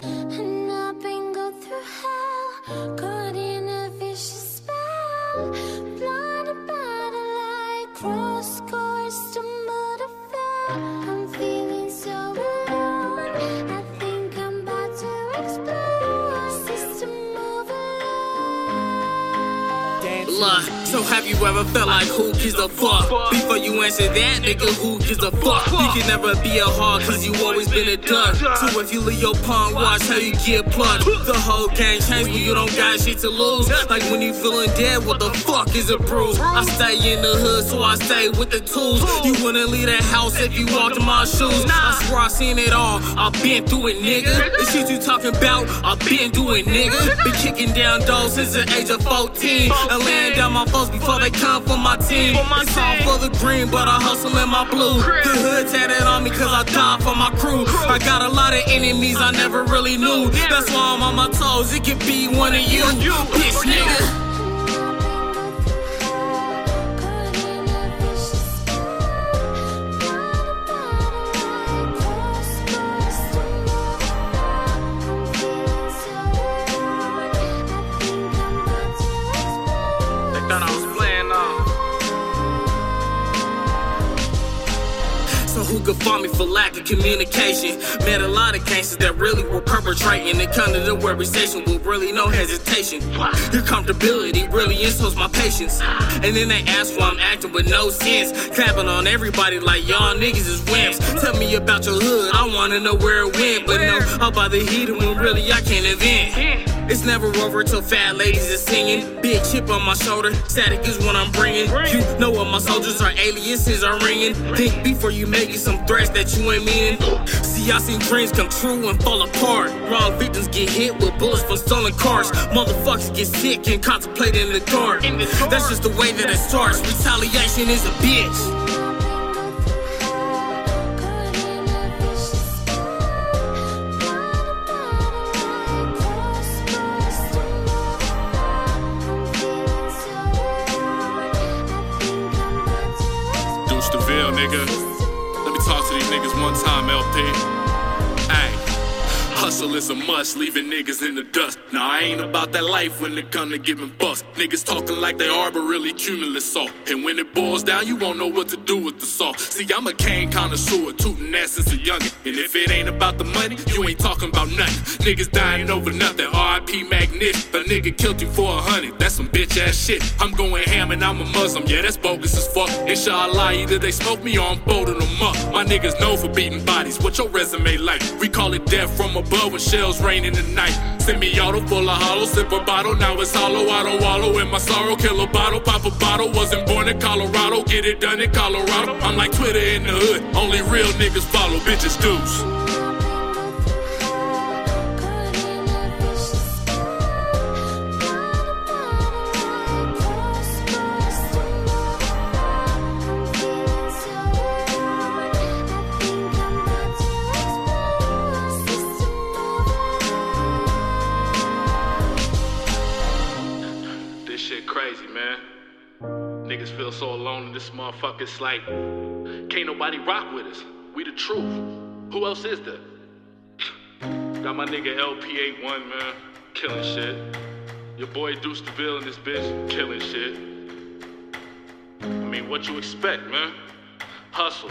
And So have you ever felt like who gives a fuck? Before you answer that, nigga, who gives a fuck? You can never be a hog cause you always been a dud. So if you leave your pawn, watch how you get plugged. The whole game changed when you don't got shit to lose. Like when you feeling dead, what the fuck is a bruise? I stay in the hood, so I stay with the tools. You wouldn't leave that house if you walked in my shoes. I swear I seen it all. I been through it, nigga. The shit you talking about, I been doing, nigga. Been kicking down doors since the age of 14. And laying down my foes before they come for my team. It's all for the green, but I hustle in my blue. The hood tatted on me cause I died for my crew. I got a lot of enemies I never really knew. That's why I'm on my toes. It could be one of you, bitch nigga. So who could fault me for lack of communication? Met a lot of cases that really were perpetrating and come to the conversation with really no hesitation. Your comfortability really insults my patience. And then they ask why I'm acting with no sense. Clapping on everybody like y'all niggas is wimps. Tell me about your hood, I wanna know where it went. But no, about to heat it when really I can't invent. It's never over till fat ladies is singing. Big chip on my shoulder, static is what I'm bringing. You know what my soldiers are, aliases are ringing. Think before you making some threats that you ain't meaning. See, I seen dreams come true and fall apart. Wrong victims get hit with bullets from stolen cars. Motherfuckers get sick and contemplate in the dark. That's just the way that it starts. Retaliation is a bitch. Duce DeVille, nigga. Let me talk to these niggas one time, LP. Hustle is a must, leaving niggas in the dust. Now I ain't about that life when it come to giving bust. Niggas talking like they are, but really cumulus salt. And when it boils down, you won't know what to do with the salt. See, I'm a cane connoisseur, tootin' ass since a youngin'. And if it ain't about the money, you ain't talking about nothing. Niggas dying over nothing. RIP Magnificent. A nigga killed you for a hundred. That's some bitch ass shit. I'm going ham and I'm a Muslim. Yeah, that's bogus as fuck. Inshallah, either they smoke me or I'm folding them up. My niggas know for beating bodies. What your resume like? We call it death from above when shells rain in the night. Send me auto full of hollow, sip a bottle. Now it's hollow. I don't wallow in my sorrow. Kill a bottle, pop a bottle. Wasn't born in Colorado. Get it done in Colorado. I'm like Twitter in the hood. Only real niggas follow. Bitches deuce. Crazy, man. Niggas feel so alone in this motherfucker. It's like, can't nobody rock with us. We the truth. Who else is there? Got my nigga LP81, man. Killing shit. Your boy Duce DeVille in this bitch. Killing shit. I mean, what you expect, man? Hustle.